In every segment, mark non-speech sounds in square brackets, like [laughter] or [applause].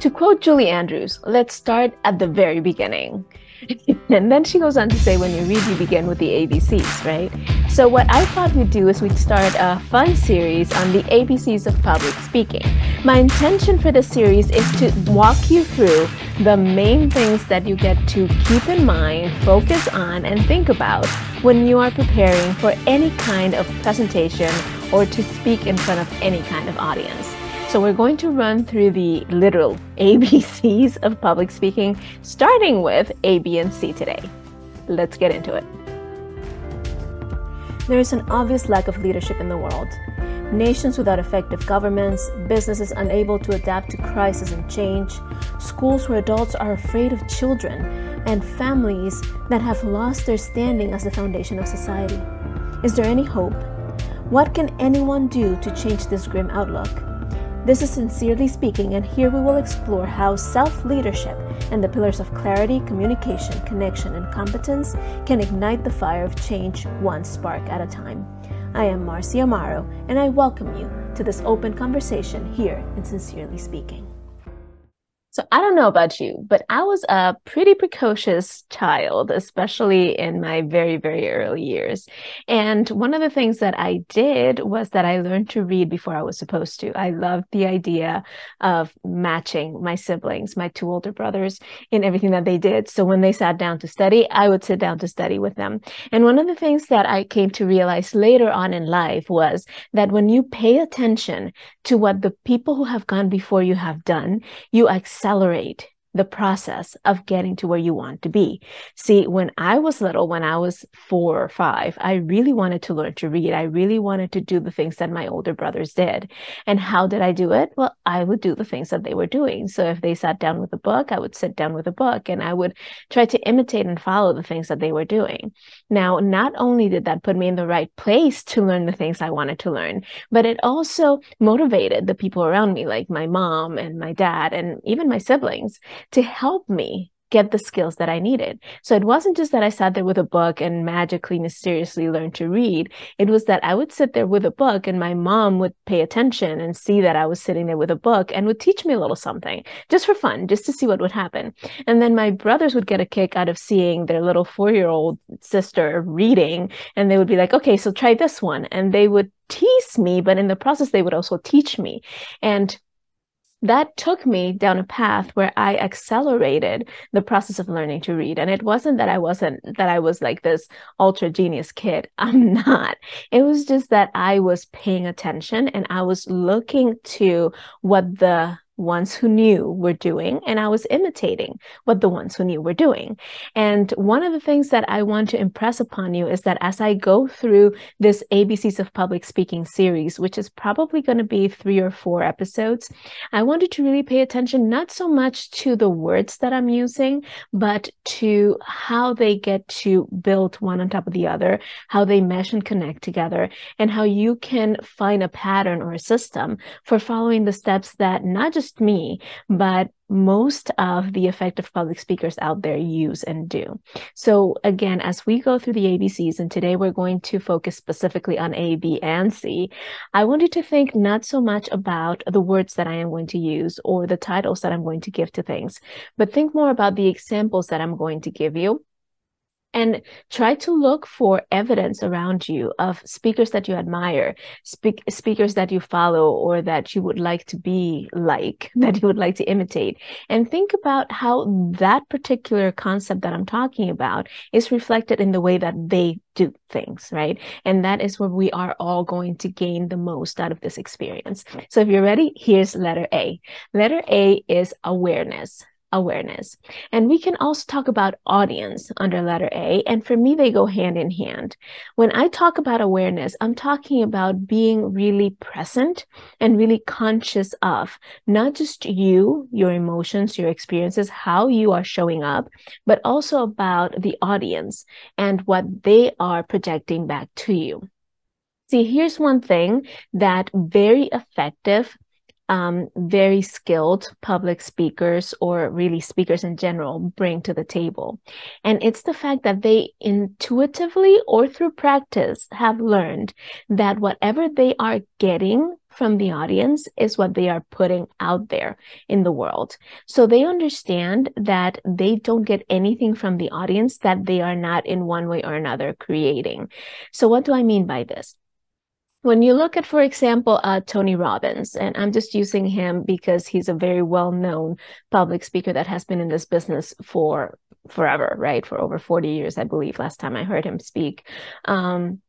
To quote Julie Andrews, let's start at the very beginning. [laughs] and then she goes on to say, when you read, you begin with the ABCs, right? So, what I thought we'd do is we'd start a fun series on the ABCs of public speaking. My intention for this series is to walk you through the main things that you get to keep in mind, focus on, and think about when you are preparing for any kind of presentation or to speak in front of any kind of audience. So, we're going to run through the literal [laughs] ABCs of public speaking, starting with A, B, and C today. Let's get into it. There is an obvious lack of leadership in the world. Nations without effective governments, businesses unable to adapt to crisis and change, schools where adults are afraid of children, and families that have lost their standing as the foundation of society. Is there any hope? What can anyone do to change this grim outlook? This is Sincerely Speaking, and here we will explore how self leadership and the pillars of clarity, communication, connection, and competence can ignite the fire of change one spark at a time. I am Marcia Amaro, and I welcome you to this open conversation here in Sincerely Speaking. So I don't know about you, but I was a pretty precocious child, especially in my very, very early years. And one of the things that I did was that I learned to read before I was supposed to. I loved the idea of matching my siblings, my two older brothers, in everything that they did. So when they sat down to study, I would sit down to study with them. And one of the things that I came to realize later on in life was that when you pay attention to what the people who have gone before you have done, you accept accelerate the process of getting to where you want to be. See, when I was little, when I was four or five, I really wanted to learn to read. I really wanted to do the things that my older brothers did. And how did I do it? Well, I would do the things that they were doing. So if they sat down with a book, I would sit down with a book and I would try to imitate and follow the things that they were doing. Now, not only did that put me in the right place to learn the things I wanted to learn, but it also motivated the people around me, like my mom and my dad and even my siblings to help me get the skills that I needed. So it wasn't just that I sat there with a book and magically, mysteriously learned to read. It was that I would sit there with a book and my mom would pay attention and see that I was sitting there with a book and would teach me a little something just for fun, just to see what would happen. And then my brothers would get a kick out of seeing their little four year old sister reading and they would be like, okay, so try this one. And they would tease me, but in the process, they would also teach me. And that took me down a path where I accelerated the process of learning to read. And it wasn't that I wasn't, that I was like this ultra genius kid. [laughs] I'm not. It was just that I was paying attention and I was looking to what the ones who knew were doing, and I was imitating what the ones who knew were doing. And one of the things that I want to impress upon you is that as I go through this ABCs of Public Speaking series, which is probably going to be three or four episodes, I wanted to really pay attention not so much to the words that I'm using, but to how they get to build one on top of the other, how they mesh and connect together, and how you can find a pattern or a system for following the steps that not just just me, but most of the effective public speakers out there use and do. So again, as we go through the ABCs, and today we're going to focus specifically on A, B, and C, I want you to think not so much about the words that I am going to use or the titles that I'm going to give to things, but think more about the examples that I'm going to give you and try to look for evidence around you of speakers that you admire, speak, speakers that you follow or that you would like to be like, [laughs] that you would like to imitate, and think about how that particular concept that I'm talking about is reflected in the way that they do things, right? And that is where we are all going to gain the most out of this experience. So if you're ready, here's letter A. Letter A is awareness awareness. And we can also talk about audience under letter A. And for me, they go hand in hand. When I talk about awareness, I'm talking about being really present and really conscious of not just you, your emotions, your experiences, how you are showing up, but also about the audience and what they are projecting back to you. See, here's one thing that very effective um, very skilled public speakers or really speakers in general bring to the table. And it's the fact that they intuitively or through practice have learned that whatever they are getting from the audience is what they are putting out there in the world. So they understand that they don't get anything from the audience that they are not in one way or another creating. So what do I mean by this? When you look at, for example, uh, Tony Robbins, and I'm just using him because he's a very well known public speaker that has been in this business for forever, right? For over 40 years, I believe, last time I heard him speak. Um,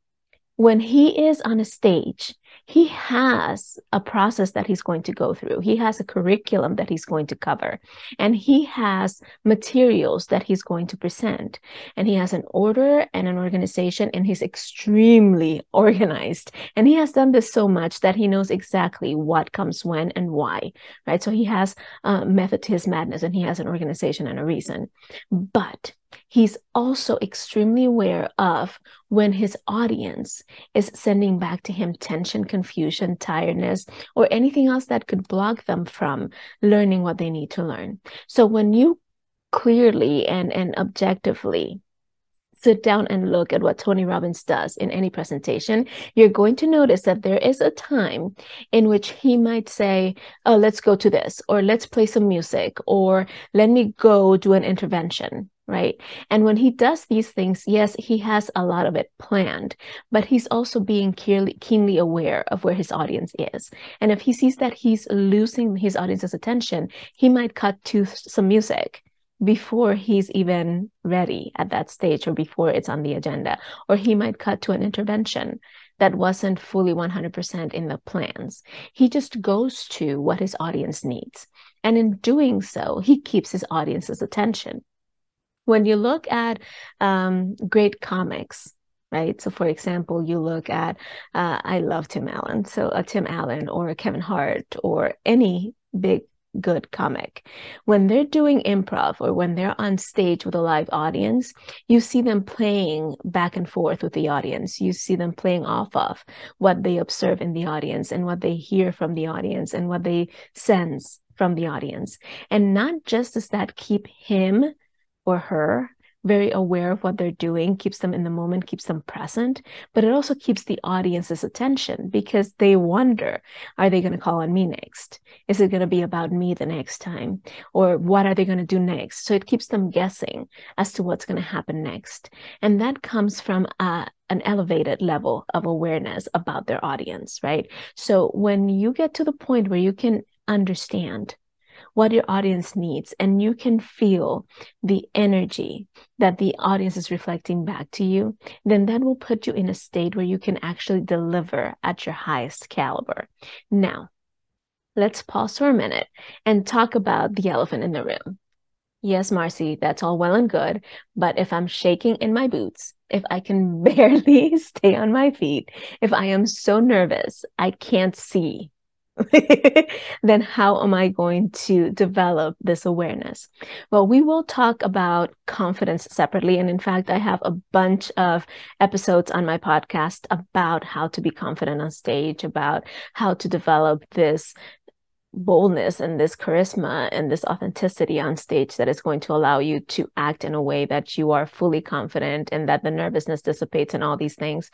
when he is on a stage, he has a process that he's going to go through. He has a curriculum that he's going to cover, and he has materials that he's going to present. And he has an order and an organization, and he's extremely [laughs] organized. And he has done this so much that he knows exactly what comes when and why, right? So he has uh, a method to his madness, and he has an organization and a reason. But he's also extremely aware of when his audience is sending back to him tension, confusion, tiredness, or anything else that could block them from learning what they need to learn. So when you clearly and, and objectively sit down and look at what Tony Robbins does in any presentation, you're going to notice that there is a time in which he might say, Oh, let's go to this, or let's play some music, or let me go do an intervention right? And when he does these things, yes, he has a lot of it planned, but he's also being keenly, keenly aware of where his audience is. And if he sees that he's losing his audience's attention, he might cut to some music before he's even ready at that stage or before it's on the agenda. Or he might cut to an intervention that wasn't fully 100% in the plans. He just goes to what his audience needs. And in doing so, he keeps his audience's attention when you look at um, great comics, right? So, for example, you look at, uh, I love Tim Allen. So, a Tim Allen or a Kevin Hart or any big good comic. When they're doing improv or when they're on stage with a live audience, you see them playing back and forth with the audience. You see them playing off of what they observe in the audience and what they hear from the audience and what they sense from the audience. And not just does that keep him or her very aware of what they're doing, keeps them in the moment, keeps them present, but it also keeps the audience's attention because they wonder, are they going to call on me next? Is it going to be about me the next time? Or what are they going to do next? So it keeps them guessing as to what's going to happen next. And that comes from a, an elevated level of awareness about their audience, right? So when you get to the point where you can understand what your audience needs and you can feel the energy that the audience is reflecting back to you, then that will put you in a state where you can actually deliver at your highest caliber. Now, let's pause for a minute and talk about the elephant in the room. Yes, Marcy, that's all well and good. But if I'm shaking in my boots, if I can [laughs] barely stay on my feet, if I am so nervous, I can't see [laughs] then how am I going to develop this awareness? Well, we will talk about confidence separately. And in fact, I have a bunch of episodes on my podcast about how to be confident on stage, about how to develop this boldness and this charisma and this authenticity on stage that is going to allow you to act in a way that you are fully confident and that the nervousness dissipates and all these things.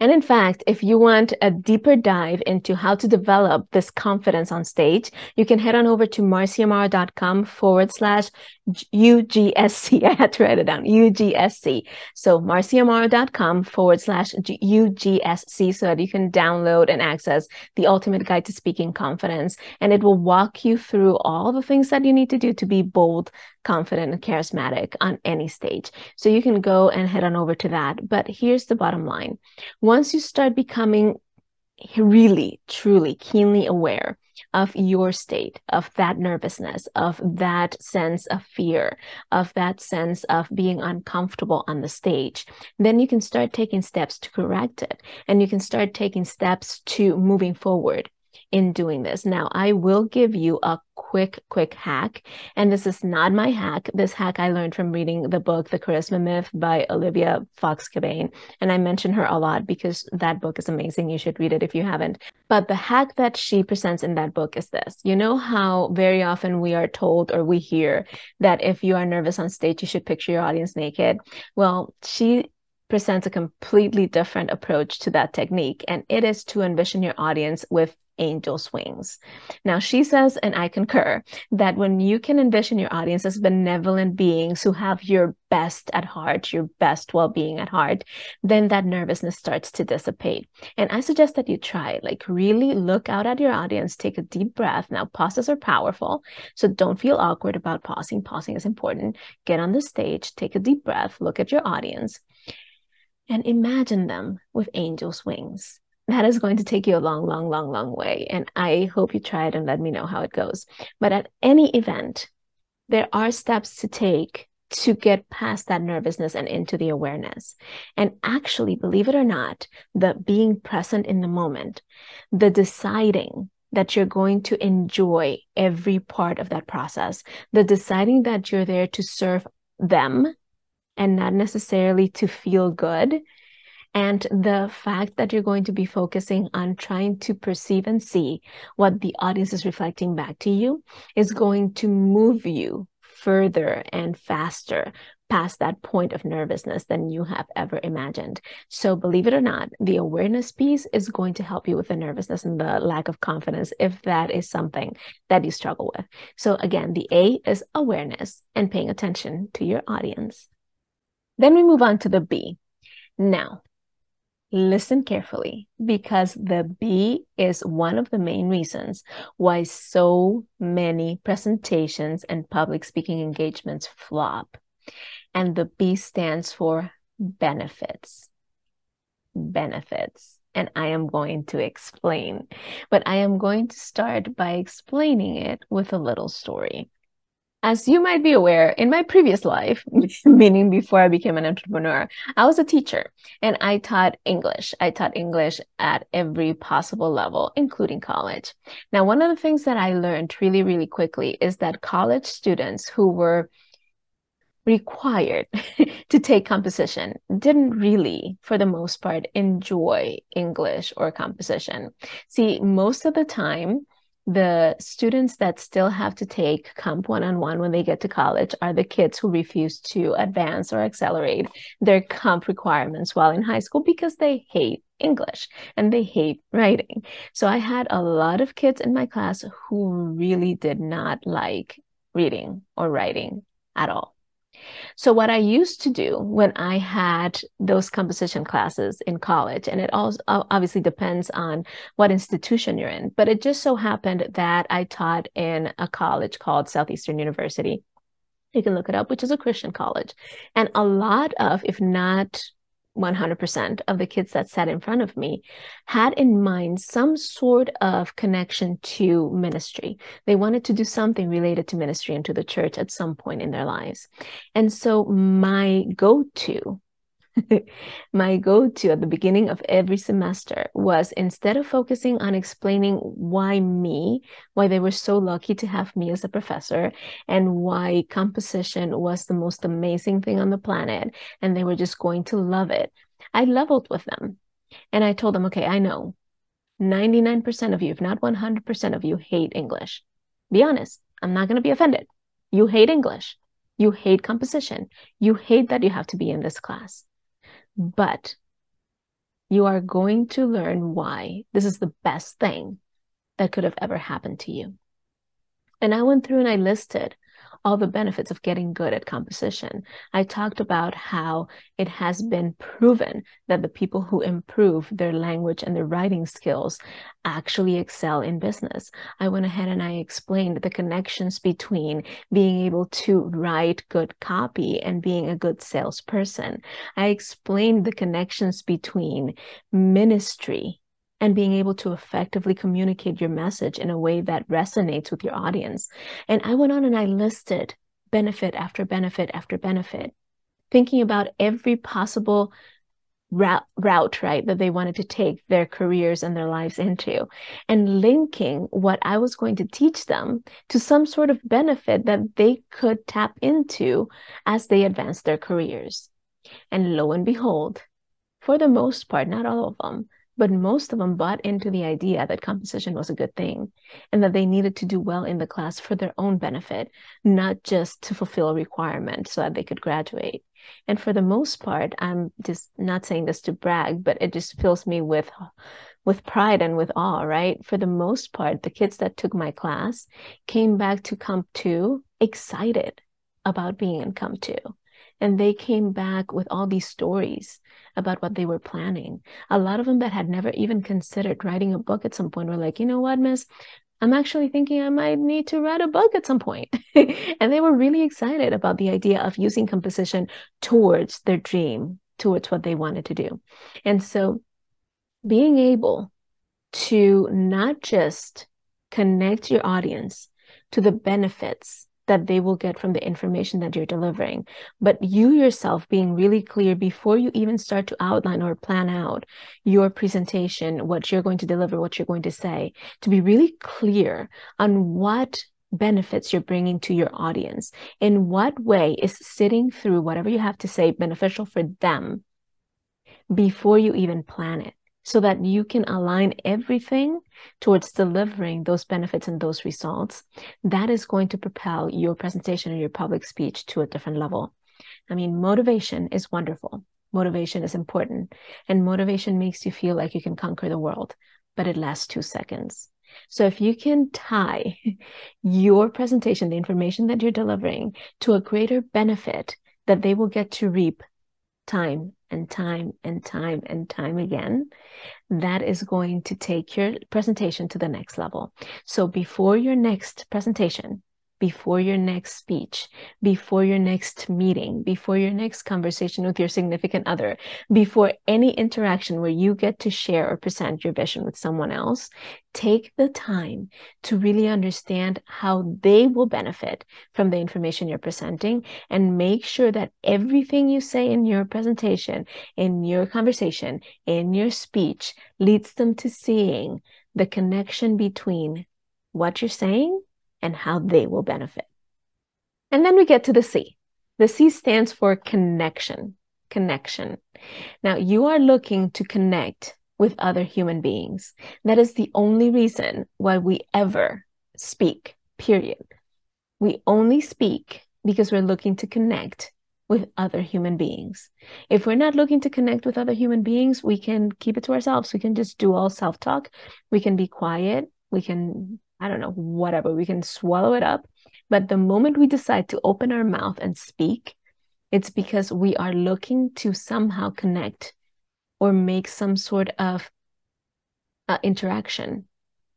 And in fact, if you want a deeper dive into how to develop this confidence on stage, you can head on over to marciamaro.com forward slash UGSC. [laughs] I had to write it down, UGSC. So marciamaro.com forward slash UGSC so that you can download and access the ultimate guide to speaking confidence. And it will walk you through all the things that you need to do to be bold, confident, and charismatic on any stage. So you can go and head on over to that. But here's the bottom line. Once you start becoming really, truly, keenly aware of your state, of that nervousness, of that sense of fear, of that sense of being uncomfortable on the stage, then you can start taking steps to correct it. And you can start taking steps to moving forward in doing this. Now, I will give you a quick, quick hack. And this is not my hack. This hack I learned from reading the book, The Charisma Myth by Olivia Fox Cabane. And I mention her a lot because that book is amazing. You should read it if you haven't. But the hack that she presents in that book is this. You know how very often we are told or we hear that if you are nervous on stage, you should picture your audience naked? Well, she presents a completely different approach to that technique, and it is to envision your audience with angel's wings. Now, she says, and I concur, that when you can envision your audience as benevolent beings who have your best at heart, your best well being at heart, then that nervousness starts to dissipate. And I suggest that you try, like, really look out at your audience, take a deep breath. Now, pauses are powerful, so don't feel awkward about pausing. Pausing is important. Get on the stage, take a deep breath, look at your audience and imagine them with angel's wings. That is going to take you a long, long, long, long way. And I hope you try it and let me know how it goes. But at any event, there are steps to take to get past that nervousness and into the awareness. And actually, believe it or not, the being present in the moment, the deciding that you're going to enjoy every part of that process, the deciding that you're there to serve them and not necessarily to feel good. And the fact that you're going to be focusing on trying to perceive and see what the audience is reflecting back to you is going to move you further and faster past that point of nervousness than you have ever imagined. So, believe it or not, the awareness piece is going to help you with the nervousness and the lack of confidence if that is something that you struggle with. So, again, the A is awareness and paying attention to your audience. Then we move on to the B. Now, listen carefully because the B is one of the main reasons why so many presentations and public speaking engagements flop. And the B stands for benefits. Benefits. And I am going to explain, but I am going to start by explaining it with a little story. As you might be aware, in my previous life, [laughs] meaning before I became an entrepreneur, I was a teacher and I taught English. I taught English at every possible level, including college. Now, one of the things that I learned really, really quickly is that college students who were required [laughs] to take composition didn't really, for the most part, enjoy English or composition. See, most of the time, the students that still have to take comp one-on-one when they get to college are the kids who refuse to advance or accelerate their comp requirements while in high school because they hate English and they hate writing. So I had a lot of kids in my class who really did not like reading or writing at all. So, what I used to do when I had those composition classes in college, and it also obviously depends on what institution you're in, but it just so happened that I taught in a college called Southeastern University. You can look it up, which is a Christian college. And a lot of, if not 100% of the kids that sat in front of me had in mind some sort of connection to ministry. They wanted to do something related to ministry and to the church at some point in their lives. And so my go to [laughs] my go to at the beginning of every semester was instead of focusing on explaining why me, why they were so lucky to have me as a professor, and why composition was the most amazing thing on the planet, and they were just going to love it, I leveled with them. And I told them, okay, I know 99% of you, if not 100% of you, hate English. Be honest. I'm not going to be offended. You hate English. You hate composition. You hate that you have to be in this class but you are going to learn why this is the best thing that could have ever happened to you. And I went through and I listed all the benefits of getting good at composition. I talked about how it has been proven that the people who improve their language and their writing skills actually excel in business. I went ahead and I explained the connections between being able to write good copy and being a good salesperson. I explained the connections between ministry and being able to effectively communicate your message in a way that resonates with your audience. And I went on and I listed benefit after benefit after benefit, thinking about every possible route, route, right, that they wanted to take their careers and their lives into, and linking what I was going to teach them to some sort of benefit that they could tap into as they advance their careers. And lo and behold, for the most part, not all of them, but most of them bought into the idea that composition was a good thing and that they needed to do well in the class for their own benefit, not just to fulfill a requirement so that they could graduate. And for the most part, I'm just not saying this to brag, but it just fills me with with pride and with awe, right? For the most part, the kids that took my class came back to Comp 2 excited about being in Comp 2. And they came back with all these stories about what they were planning. A lot of them that had never even considered writing a book at some point were like, you know what, miss? I'm actually thinking I might need to write a book at some point. [laughs] and they were really excited about the idea of using composition towards their dream, towards what they wanted to do. And so being able to not just connect your audience to the benefits that they will get from the information that you're delivering. But you yourself being really clear before you even start to outline or plan out your presentation, what you're going to deliver, what you're going to say, to be really clear on what benefits you're bringing to your audience. In what way is sitting through whatever you have to say beneficial for them before you even plan it? So that you can align everything towards delivering those benefits and those results, that is going to propel your presentation and your public speech to a different level. I mean, motivation is wonderful. Motivation is important. And motivation makes you feel like you can conquer the world, but it lasts two seconds. So if you can tie [laughs] your presentation, the information that you're delivering to a greater benefit that they will get to reap time and time and time and time again, that is going to take your presentation to the next level. So before your next presentation, before your next speech, before your next meeting, before your next conversation with your significant other, before any interaction where you get to share or present your vision with someone else, take the time to really understand how they will benefit from the information you're presenting and make sure that everything you say in your presentation, in your conversation, in your speech leads them to seeing the connection between what you're saying and how they will benefit. And then we get to the C. The C stands for connection. Connection. Now, you are looking to connect with other human beings. That is the only reason why we ever speak, period. We only speak because we're looking to connect with other human beings. If we're not looking to connect with other human beings, we can keep it to ourselves. We can just do all self talk. We can be quiet. We can I don't know, whatever, we can swallow it up. But the moment we decide to open our mouth and speak, it's because we are looking to somehow connect or make some sort of uh, interaction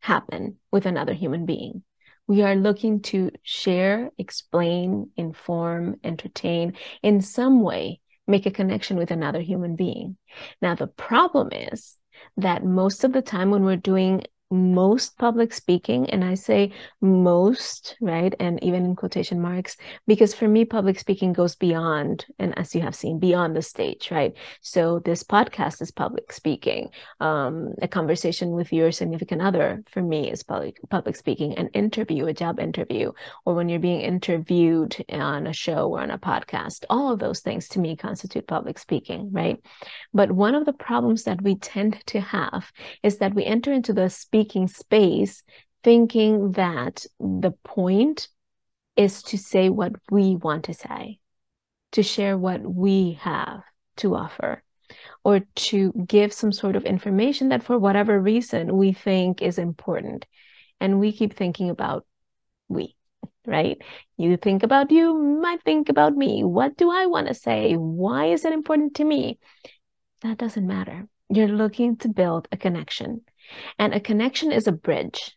happen with another human being. We are looking to share, explain, inform, entertain, in some way, make a connection with another human being. Now, the problem is that most of the time when we're doing most public speaking and i say most right and even in quotation marks because for me public speaking goes beyond and as you have seen beyond the stage right? So this podcast is public speaking. Um, a conversation with your significant other for me is public public speaking. An interview a job interview or when you're being interviewed on a show or on a podcast all of those things to me constitute public speaking right? But one of the problems that we tend to have is that we enter into the speaking space thinking that the point is to say what we want to say, to share what we have to offer, or to give some sort of information that for whatever reason we think is important. And we keep thinking about we, right? You think about you, might think about me. What do I want to say? Why is it important to me? That doesn't matter. You're looking to build a connection. And a connection is a bridge,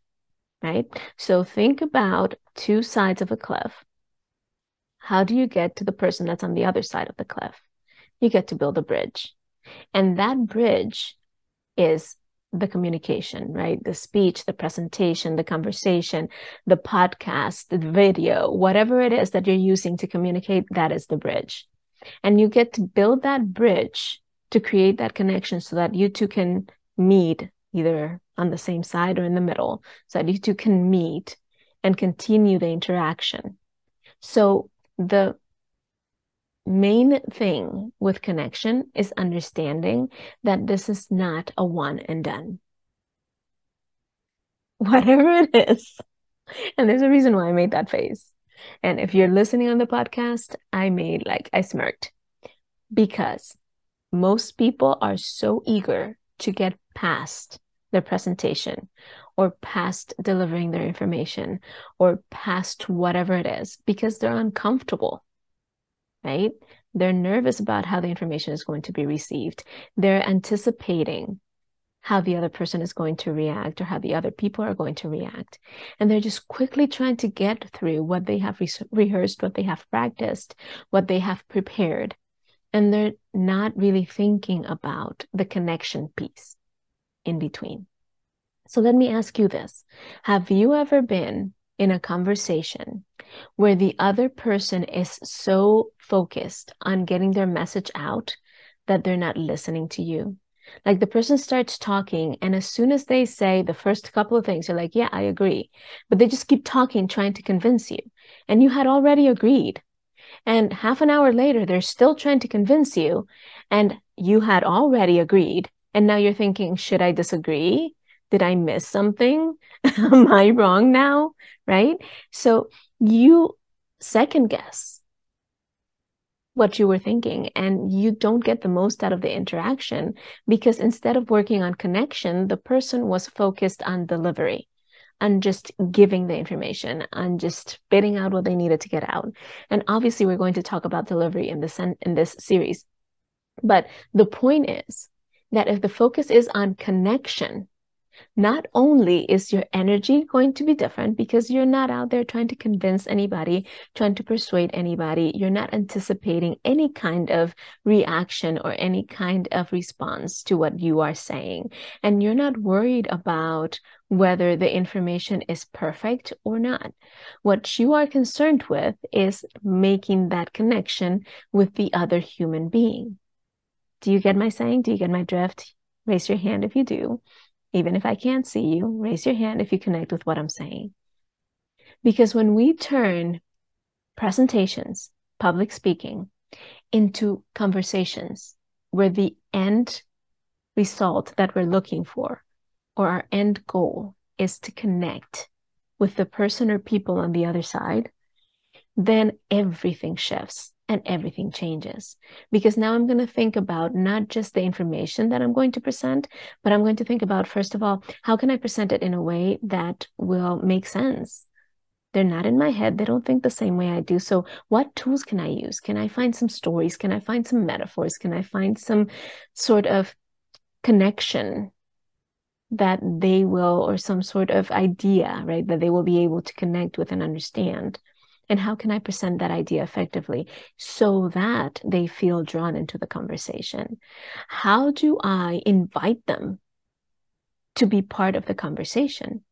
right? So think about two sides of a cliff. How do you get to the person that's on the other side of the cliff? You get to build a bridge. And that bridge is the communication, right? The speech, the presentation, the conversation, the podcast, the video, whatever it is that you're using to communicate, that is the bridge. And you get to build that bridge to create that connection so that you two can meet either on the same side or in the middle, so that you two can meet and continue the interaction. So the main thing with connection is understanding that this is not a one and done. [laughs] Whatever it is. And there's a reason why I made that face. And if you're listening on the podcast, I made like, I smirked because most people are so eager to get past their presentation or past delivering their information or past whatever it is because they're uncomfortable, right? They're nervous about how the information is going to be received. They're anticipating how the other person is going to react or how the other people are going to react. And they're just quickly trying to get through what they have re- rehearsed, what they have practiced, what they have prepared. And they're not really thinking about the connection piece in between. So let me ask you this Have you ever been in a conversation where the other person is so focused on getting their message out that they're not listening to you? Like the person starts talking, and as soon as they say the first couple of things, you're like, Yeah, I agree. But they just keep talking, trying to convince you. And you had already agreed. And half an hour later, they're still trying to convince you, and you had already agreed. And now you're thinking, Should I disagree? Did I miss something? [laughs] Am I wrong now? Right? So you second guess what you were thinking and you don't get the most out of the interaction because instead of working on connection the person was focused on delivery on just giving the information and just spitting out what they needed to get out. And obviously we're going to talk about delivery in this in this series. But the point is that if the focus is on connection not only is your energy going to be different because you're not out there trying to convince anybody, trying to persuade anybody, you're not anticipating any kind of reaction or any kind of response to what you are saying. And you're not worried about whether the information is perfect or not. What you are concerned with is making that connection with the other human being. Do you get my saying? Do you get my drift? Raise your hand if you do. Even if I can't see you, raise your hand if you connect with what I'm saying. Because when we turn presentations, public speaking, into conversations where the end result that we're looking for or our end goal is to connect with the person or people on the other side, then everything shifts and everything changes because now I'm going to think about not just the information that I'm going to present, but I'm going to think about, first of all, how can I present it in a way that will make sense? They're not in my head. They don't think the same way I do. So, what tools can I use? Can I find some stories? Can I find some metaphors? Can I find some sort of connection that they will, or some sort of idea, right, that they will be able to connect with and understand? And how can I present that idea effectively so that they feel drawn into the conversation? How do I invite them to be part of the conversation?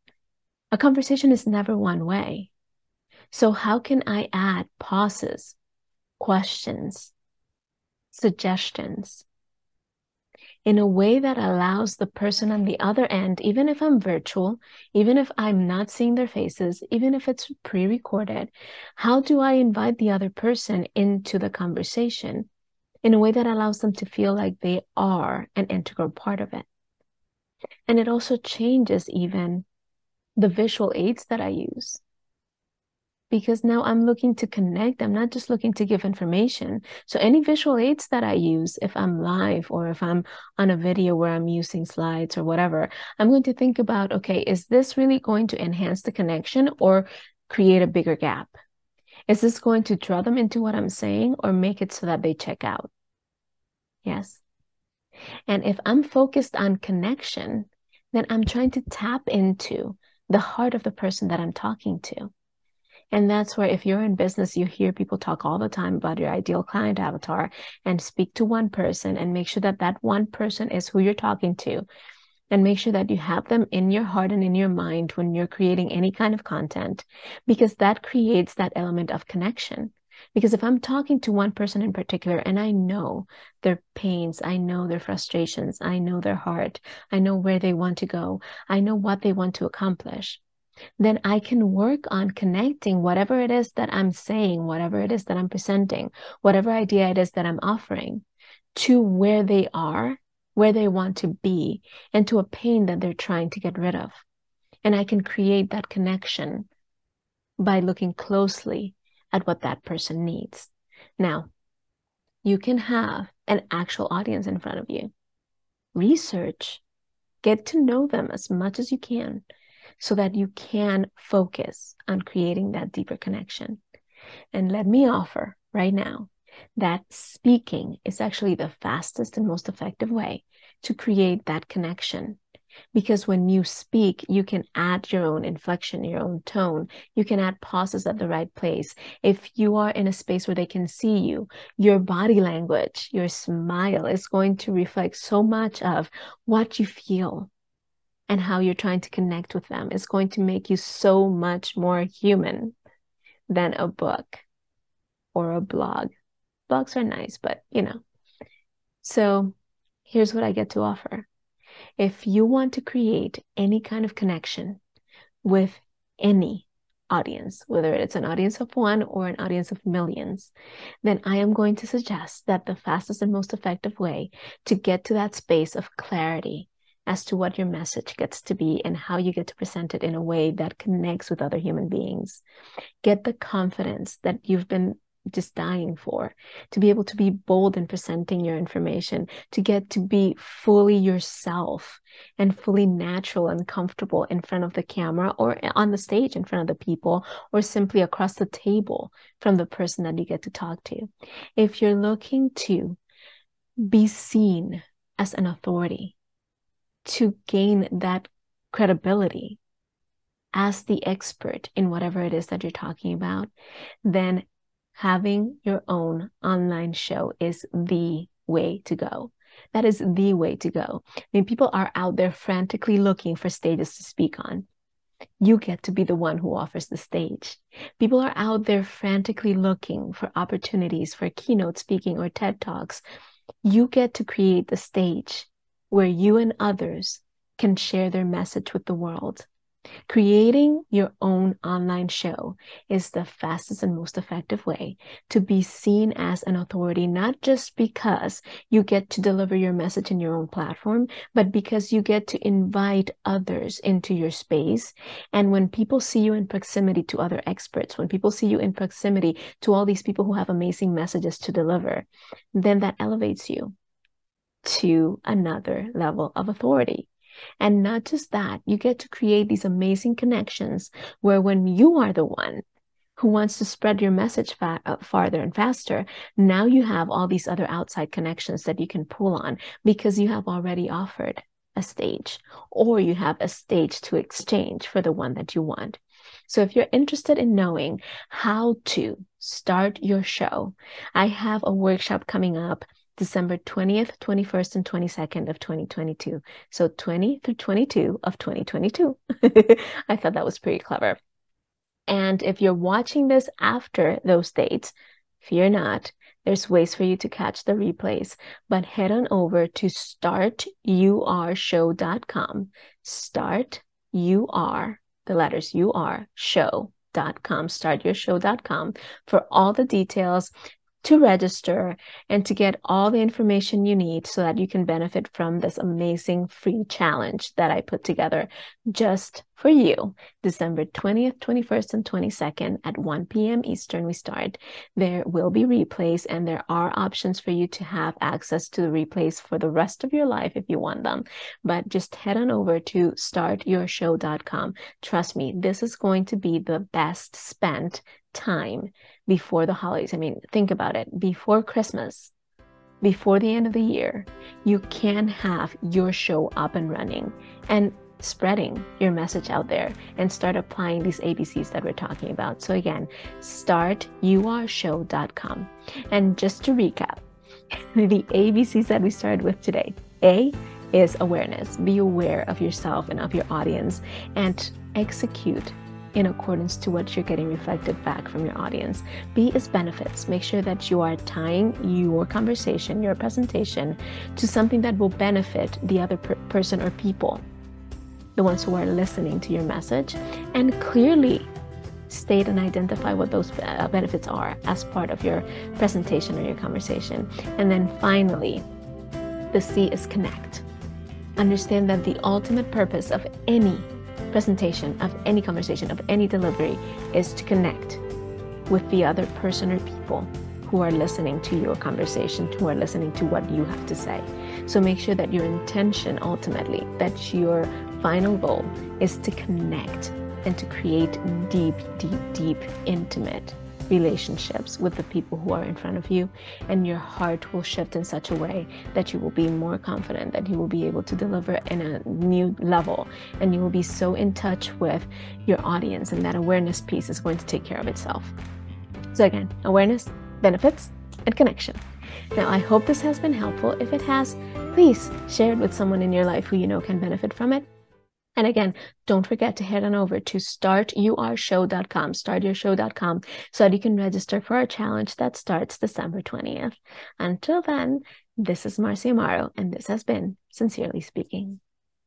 A conversation is never one way. So, how can I add pauses, questions, suggestions in a way that allows the person on the other end, even if I'm virtual, even if I'm not seeing their faces, even if it's pre recorded, how do I invite the other person into the conversation in a way that allows them to feel like they are an integral part of it? And it also changes even the visual aids that I use because now I'm looking to connect. I'm not just looking to give information. So any visual aids that I use, if I'm live or if I'm on a video where I'm using slides or whatever, I'm going to think about, okay, is this really going to enhance the connection or create a bigger gap? Is this going to draw them into what I'm saying or make it so that they check out? Yes. And if I'm focused on connection, then I'm trying to tap into the heart of the person that I'm talking to. And that's where, if you're in business, you hear people talk all the time about your ideal client avatar and speak to one person and make sure that that one person is who you're talking to. And make sure that you have them in your heart and in your mind when you're creating any kind of content, because that creates that element of connection. Because if I'm talking to one person in particular and I know their pains, I know their frustrations, I know their heart, I know where they want to go, I know what they want to accomplish, then I can work on connecting whatever it is that I'm saying, whatever it is that I'm presenting, whatever idea it is that I'm offering to where they are, where they want to be, and to a pain that they're trying to get rid of. And I can create that connection by looking closely at what that person needs. Now, you can have an actual audience in front of you. Research, get to know them as much as you can so that you can focus on creating that deeper connection. And let me offer right now that speaking is actually the fastest and most effective way to create that connection because when you speak, you can add your own inflection, your own tone. You can add pauses at the right place. If you are in a space where they can see you, your body language, your smile is going to reflect so much of what you feel and how you're trying to connect with them. is going to make you so much more human than a book or a blog. Blogs are nice, but you know. So here's what I get to offer if you want to create any kind of connection with any audience, whether it's an audience of one or an audience of millions, then I am going to suggest that the fastest and most effective way to get to that space of clarity as to what your message gets to be and how you get to present it in a way that connects with other human beings. Get the confidence that you've been just dying for to be able to be bold in presenting your information to get to be fully yourself and fully natural and comfortable in front of the camera or on the stage in front of the people or simply across the table from the person that you get to talk to if you're looking to be seen as an authority to gain that credibility as the expert in whatever it is that you're talking about, then having your own online show is the way to go. That is the way to go. I mean, people are out there frantically looking for stages to speak on. You get to be the one who offers the stage. People are out there frantically looking for opportunities for keynote speaking or TED Talks. You get to create the stage where you and others can share their message with the world. Creating your own online show is the fastest and most effective way to be seen as an authority, not just because you get to deliver your message in your own platform, but because you get to invite others into your space. And when people see you in proximity to other experts, when people see you in proximity to all these people who have amazing messages to deliver, then that elevates you to another level of authority. And not just that, you get to create these amazing connections where when you are the one who wants to spread your message fa- uh, farther and faster, now you have all these other outside connections that you can pull on because you have already offered a stage or you have a stage to exchange for the one that you want. So if you're interested in knowing how to start your show, I have a workshop coming up December 20th, 21st, and 22nd of 2022. So 20 through 22 of 2022. [laughs] I thought that was pretty clever. And if you're watching this after those dates, fear not. There's ways for you to catch the replays, but head on over to startyourshow.com. Start are the letters are show.com, startyourshow.com for all the details to register and to get all the information you need so that you can benefit from this amazing free challenge that I put together. Just for you. December 20th, 21st, and 22nd at 1 p.m. Eastern, we start. There will be replays, and there are options for you to have access to the replays for the rest of your life if you want them. But just head on over to startyourshow.com. Trust me, this is going to be the best spent time before the holidays. I mean, think about it before Christmas, before the end of the year, you can have your show up and running and spreading your message out there and start applying these ABCs that we're talking about. So, again, startyourshow.com. And just to recap, [laughs] the ABCs that we started with today A is awareness. Be aware of yourself and of your audience and execute in accordance to what you're getting reflected back from your audience. B is benefits. Make sure that you are tying your conversation, your presentation, to something that will benefit the other per- person or people, the ones who are listening to your message, and clearly state and identify what those uh, benefits are as part of your presentation or your conversation. And then finally, the C is connect. Understand that the ultimate purpose of any presentation, of any conversation, of any delivery is to connect with the other person or people who are listening to your conversation, who are listening to what you have to say. So make sure that your intention ultimately, that your final goal is to connect and to create deep, deep, deep, intimate relationships with the people who are in front of you, and your heart will shift in such a way that you will be more confident, that you will be able to deliver in a new level, and you will be so in touch with your audience, and that awareness piece is going to take care of itself. So, again, awareness, benefits, and connection. Now, I hope this has been helpful. If it has, please share it with someone in your life who you know can benefit from it. And again, don't forget to head on over to startyourshow.com, startyourshow.com, so that you can register for our challenge that starts December 20th. Until then, this is Marcia Amaro, and this has been Sincerely Speaking.